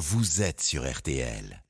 vous êtes sur RTL.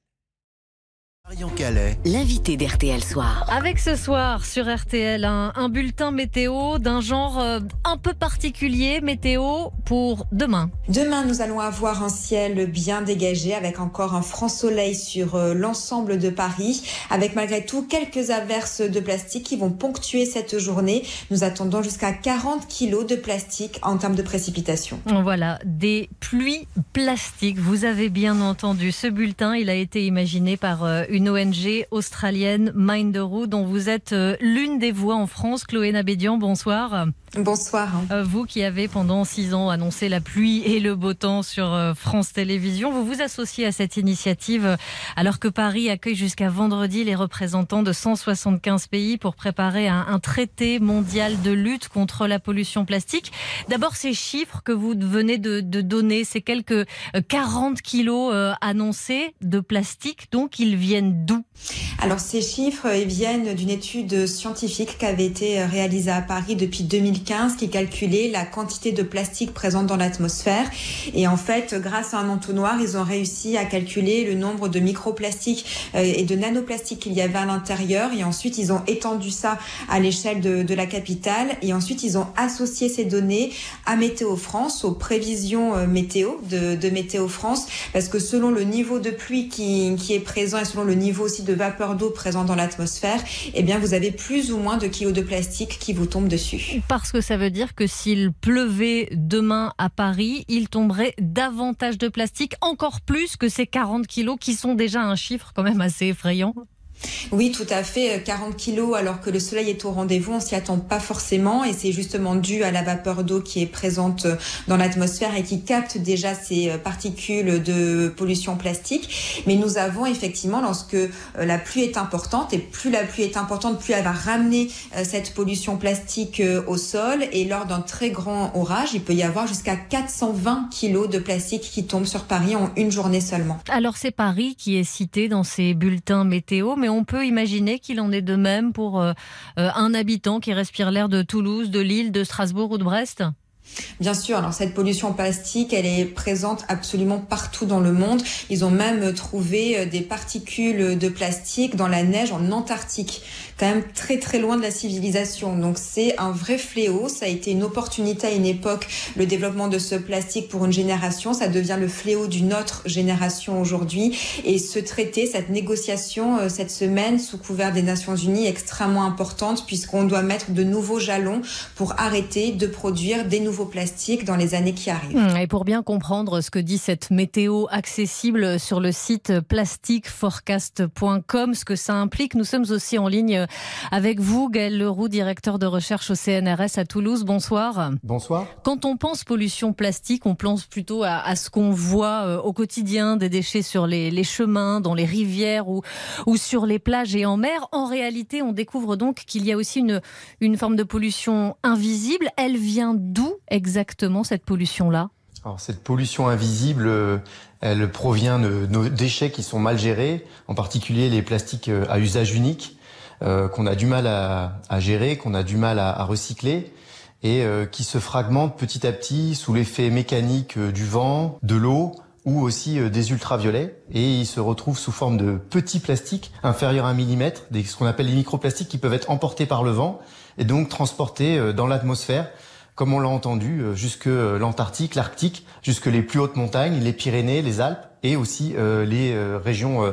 L'invité d'RTL Soir. Avec ce soir sur RTL un, un bulletin météo d'un genre euh, un peu particulier, météo pour demain. Demain, nous allons avoir un ciel bien dégagé avec encore un franc soleil sur euh, l'ensemble de Paris, avec malgré tout quelques averses de plastique qui vont ponctuer cette journée. Nous attendons jusqu'à 40 kilos de plastique en termes de précipitation. Voilà, des pluies plastiques. Vous avez bien entendu ce bulletin, il a été imaginé par euh, une ONG australienne, Minderoo, dont vous êtes euh, l'une des voix en France. Chloé Nabédian, bonsoir. Bonsoir. Euh, Vous qui avez pendant six ans annoncé la pluie et le beau temps sur euh, France Télévisions, vous vous associez à cette initiative alors que Paris accueille jusqu'à vendredi les représentants de 175 pays pour préparer un, un traité mondial de lutte contre la pollution plastique. D'abord, ces chiffres que vous venez de, de donner, ces quelques euh, 40 kilos annoncés de plastique, donc ils viennent d'où? Alors ces chiffres ils viennent d'une étude scientifique qui avait été réalisée à Paris depuis 2015 qui calculait la quantité de plastique présente dans l'atmosphère. Et en fait, grâce à un entonnoir, ils ont réussi à calculer le nombre de microplastiques euh, et de nanoplastiques qu'il y avait à l'intérieur. Et ensuite, ils ont étendu ça à l'échelle de, la capitale. Et ensuite, ils ont associé ces données à Météo France, aux prévisions euh, météo de, de Météo France, parce que selon le niveau de pluie qui, qui est présent et selon le niveau aussi de vapeur d'eau présent dans l'atmosphère, eh bien, vous avez plus ou moins de kilos de plastique qui vous tombent dessus. Parce que ça veut dire que s'il pleuvait demain à Paris, il tomberait davantage de plastique, encore plus que ces 40 kilos qui sont déjà un chiffre quand même assez effrayant. Oui, tout à fait. 40 kilos alors que le soleil est au rendez-vous, on s'y attend pas forcément et c'est justement dû à la vapeur d'eau qui est présente dans l'atmosphère et qui capte déjà ces particules de pollution plastique. Mais nous avons effectivement, lorsque euh, la pluie est importante et plus la pluie est importante, plus elle va ramener euh, cette pollution plastique euh, au sol et lors d'un très grand orage, il peut y avoir jusqu'à 420 kilos de plastique qui tombent sur Paris en une journée seulement. Alors c'est Paris qui est cité dans ces bulletins météo, mais on peut imaginer qu'il en est de même pour euh, euh, un habitant qui respire l'air de Toulouse, de Lille, de Strasbourg ou de Brest? Bien sûr, alors cette pollution plastique, elle est présente absolument partout dans le monde. Ils ont même trouvé des particules de plastique dans la neige en Antarctique, quand même très très loin de la civilisation. Donc c'est un vrai fléau. Ça a été une opportunité à une époque, le développement de ce plastique pour une génération. Ça devient le fléau d'une autre génération aujourd'hui. Et ce traité, cette négociation euh, cette semaine sous couvert des Nations Unies est extrêmement importante puisqu'on doit mettre de nouveaux jalons pour arrêter de produire des nouveaux plastiques dans les années qui arrivent. Mmh, Et pour bien comprendre ce que dit cette météo accessible sur le site plastiqueforecast.com, ce que ça implique, nous sommes aussi en ligne avec vous, Gaël Leroux, directeur de recherche au CNRS à Toulouse. Bonsoir. Bonsoir. Quand on pense pollution plastique, on pense plutôt à, à ce qu'on voit euh, au quotidien, des déchets sur les, les chemins, dans les rivières ou, ou sur les plages et en mer. En réalité, on découvre donc qu'il y a aussi une, une forme de pollution invisible. Elle vient d'où? Exactement cette pollution-là Alors cette pollution invisible, euh, elle provient de nos déchets qui sont mal gérés, en particulier les plastiques euh, à usage unique, euh, qu'on a du mal à, gérer, qu'on a du mal à, recycler et qui se fragmentent petit à petit sous l'effet mécanique du vent, de l'eau ou aussi des ultraviolets et ils se retrouvent sous forme de petits plastiques inférieurs à un millimètre, ce qu'on appelle les microplastiques qui peuvent être emportés par le vent et donc transportés dans l'atmosphère comme on l'a entendu, euh, jusque euh, l'Antarctique, l'Arctique, jusque les plus hautes montagnes, les Pyrénées, les Alpes et aussi euh, les euh, régions euh,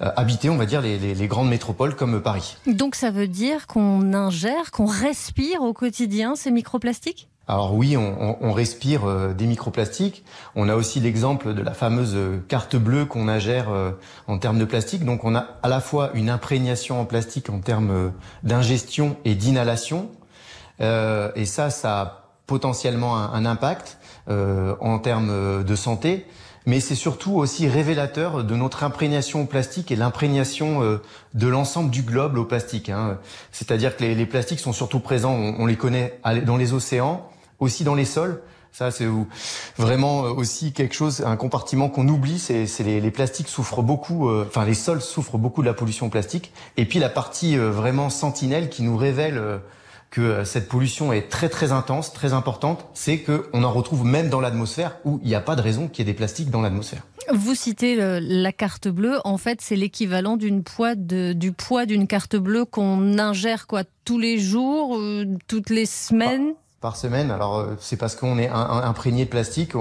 habitées, on va dire les, les- les grandes métropoles comme Paris. Donc ça veut dire qu'on ingère, qu'on respire au quotidien ces microplastiques? Alors oui, on, on- on respire euh, des microplastiques. On a aussi l'exemple de la fameuse carte bleue qu'on ingère euh, en termes de plastique. Donc on a à la fois une imprégnation en plastique en termes d'ingestion et d'inhalation. Euh, et ça, ça a potentiellement un, un impact euh, en termes euh, de santé. Mais c'est surtout aussi révélateur de notre imprégnation au plastique et l'imprégnation euh, de l'ensemble du globe au plastique. hein. C'est-à-dire que les, plastiques sont surtout présents, on, les connaît dans les océans, aussi dans les sols. Ça, c'est vraiment euh, aussi quelque chose, un compartiment qu'on oublie. C'est les, plastiques souffrent beaucoup, enfin les sols souffrent beaucoup de la pollution plastique. Et puis la partie vraiment sentinelle qui nous révèle que cette pollution est très très intense, très importante, c'est qu'on en retrouve même dans l'atmosphère où il n'y a pas de raison qu'il y ait des plastiques dans l'atmosphère. Vous citez la carte bleue. En fait, c'est l'équivalent d'une poids du poids d'une carte bleue qu'on ingère quoi tous les jours, euh, toutes les semaines? Par, semaine. Alors euh, c'est parce qu'on est imprégné de plastique.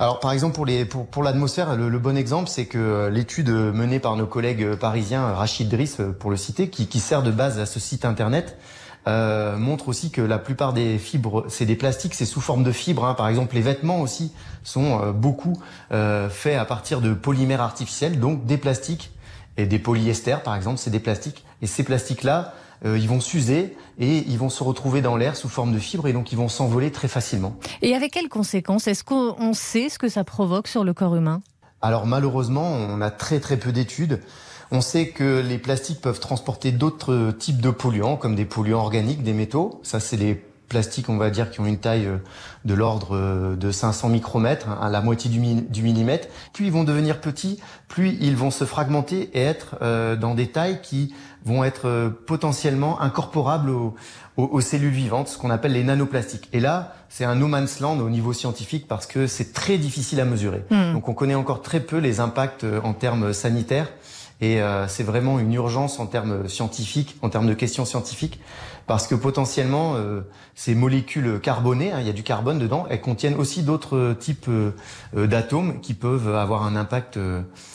Alors par exemple pour les pour, l'atmosphère, le, bon exemple c'est que euh, l'étude menée par nos collègues parisiens, Rachid Driss pour le citer, qui, qui sert de base à ce site internet, euh, montre aussi que la plupart des fibres, c'est des plastiques, c'est sous forme de fibres. Hein. Par exemple, les vêtements aussi sont euh, beaucoup euh, faits à partir de polymères artificiels, donc des plastiques et des polyesters, par exemple, c'est des plastiques. Et ces plastiques-là, euh, ils vont s'user et ils vont se retrouver dans l'air sous forme de fibres et donc ils vont s'envoler très facilement. Et avec quelles conséquences Est-ce qu'on sait ce que ça provoque sur le corps humain? Alors malheureusement, on a très très peu d'études. On sait que les plastiques peuvent transporter d'autres types de polluants, comme des polluants organiques, des métaux. Ça, c'est les plastiques, on va dire, qui ont une taille euh, de l'ordre euh, de 500 micromètres, à la moitié du, millimètre. Plus ils vont devenir petits, plus ils vont se fragmenter et être euh, dans des tailles qui vont être potentiellement incorporables aux, cellules vivantes, ce qu'on appelle les nanoplastiques. Et là, c'est un no man's land au niveau scientifique parce que c'est très difficile à mesurer. Hmm. Donc on connaît encore très peu les impacts en termes sanitaires. Et euh, c'est vraiment une urgence en termes scientifiques, en termes de questions scientifiques, parce que potentiellement, euh, ces molécules carbonées, hein, il y a du carbone dedans, elles contiennent aussi d'autres types euh, d'atomes qui peuvent avoir un impact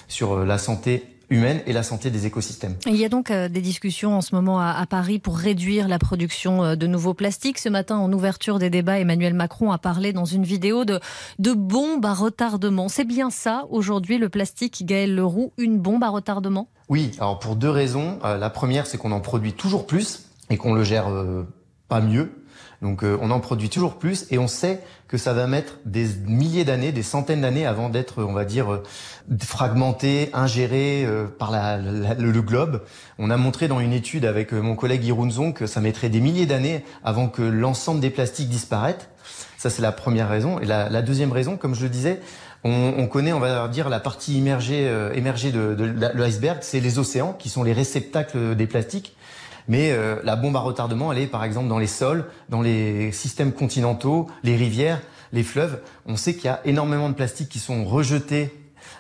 sur la santé humaine et la santé des écosystèmes. Il y a donc euh, des discussions en ce moment à, Paris pour réduire la production euh, de nouveaux plastiques. Ce matin, en ouverture des débats, Emmanuel Macron a parlé dans une vidéo de, de bombes à retardement. C'est bien ça, aujourd'hui, le plastique, Gaël Leroux, une bombe à retardement? Oui, alors pour deux raisons. Euh, la première, c'est qu'on en produit toujours plus et qu'on le gère pas mieux. Donc euh, on en produit toujours plus et on sait que ça va mettre des milliers d'années, des centaines d'années avant d'être, on va dire, euh, fragmenté, ingéré euh, par la, le globe. On a montré dans une étude avec mon collègue Irunzon que ça mettrait des milliers d'années avant que l'ensemble des plastiques disparaissent. Ça c'est la première raison. Et la, la, deuxième raison, comme je le disais, on, on, connaît, on va dire, la partie immergée, émergée de, de l'iceberg, c'est les océans qui sont les réceptacles des plastiques. Mais euh, la bombe à retardement, elle est par exemple dans les sols, dans les systèmes continentaux, les rivières, les fleuves. On sait qu'il y a énormément de plastiques qui sont rejetés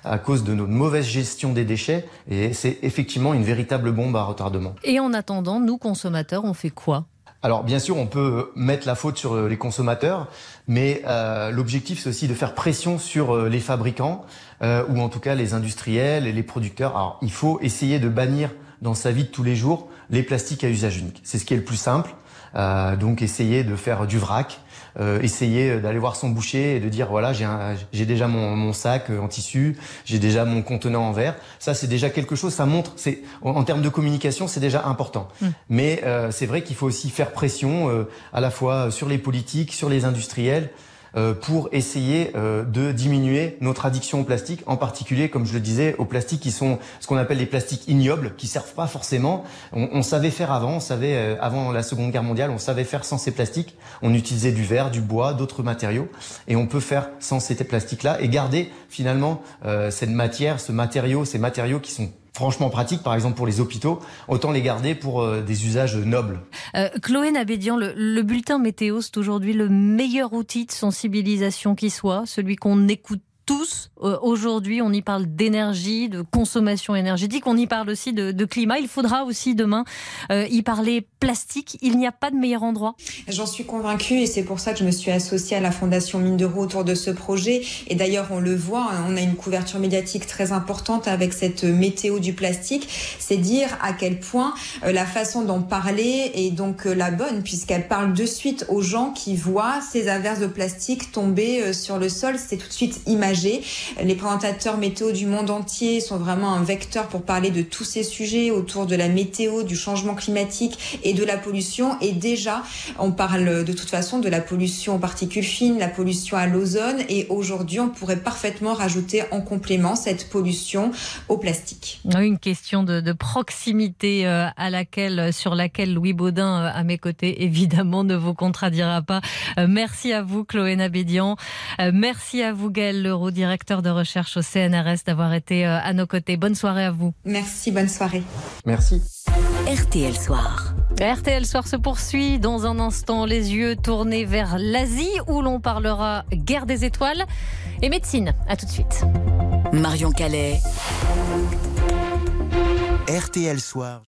à cause de notre mauvaise gestion des déchets. Et c'est effectivement une véritable bombe à retardement. Et en attendant, nous, consommateurs, on fait quoi? Alors bien sûr, on peut mettre la faute sur les consommateurs, mais euh, l'objectif c'est aussi de faire pression sur euh, les fabricants euh, ou en tout cas les industriels et les producteurs. Alors il faut essayer de bannir dans sa vie de tous les jours les plastiques à usage unique. C'est ce qui est le plus simple. Euh, donc essayer de faire du vrac, euh, essayer d'aller voir son boucher et de dire voilà j'ai déjà mon, mon, sac euh, en tissu, j'ai déjà mon contenant en verre. Ça c'est déjà quelque chose, ça montre, c'est en, termes de communication c'est déjà important. Mm. Mais euh, c'est vrai qu'il faut aussi faire pression euh, à la fois sur les politiques, sur les industriels. Euh, pour essayer euh, de diminuer notre addiction au plastique, en particulier, comme je le disais, aux plastiques qui sont ce qu'on appelle les plastiques ignobles, qui servent pas forcément. On, on savait faire avant, on savait euh, avant la Seconde Guerre mondiale, on savait faire sans ces plastiques. On utilisait du verre, du bois, d'autres matériaux, et on peut faire sans ces plastiques-là et garder finalement cette matière, ce matériau, ces matériaux qui sont franchement pratique, par exemple pour les hôpitaux, autant les garder pour euh, des usages nobles. Euh, Chloé Nabédian, le, le, bulletin météo, c'est aujourd'hui le meilleur outil de sensibilisation qui soit, celui qu'on écoute tous. Euh, aujourd'hui, on y parle d'énergie, de consommation énergétique, on y parle aussi de, climat. Il faudra aussi demain euh, y parler plastique. Il n'y a pas de meilleur endroit. J'en suis convaincue et c'est pour ça que je me suis associée à la Fondation Mine de Roue autour de ce projet. Et d'ailleurs, on le voit, hein, on a une couverture médiatique très importante avec cette météo du plastique. C'est dire à quel point euh, la façon d'en parler est donc la bonne puisqu'elle parle de suite aux gens qui voient ces averses de plastique tomber sur le sol. C'est tout de suite imagé les présentateurs météo du monde entier sont vraiment un vecteur pour parler de tous ces sujets autour de la météo, du changement climatique et de la pollution. Et déjà, on parle de toute façon de la pollution aux particules fines, la pollution à l'ozone. Et aujourd'hui, on pourrait parfaitement rajouter en complément cette pollution au plastique. Une question de, proximité euh, à laquelle, sur laquelle Louis Baudin, euh, à mes côtés, évidemment, ne vous contradira pas. Euh, merci à vous, Chloé Nabédian. Merci à vous, Gaël Leroux directeur de recherche au CNRS, d'avoir été euh, à nos côtés. Bonne soirée à vous. Merci, bonne soirée. Merci. RTL Soir. RTL Soir se poursuit dans un instant, les yeux tournés vers l'Asie où l'on parlera guerre des étoiles et médecine. À tout de suite. Marion Calais. RTL Soir.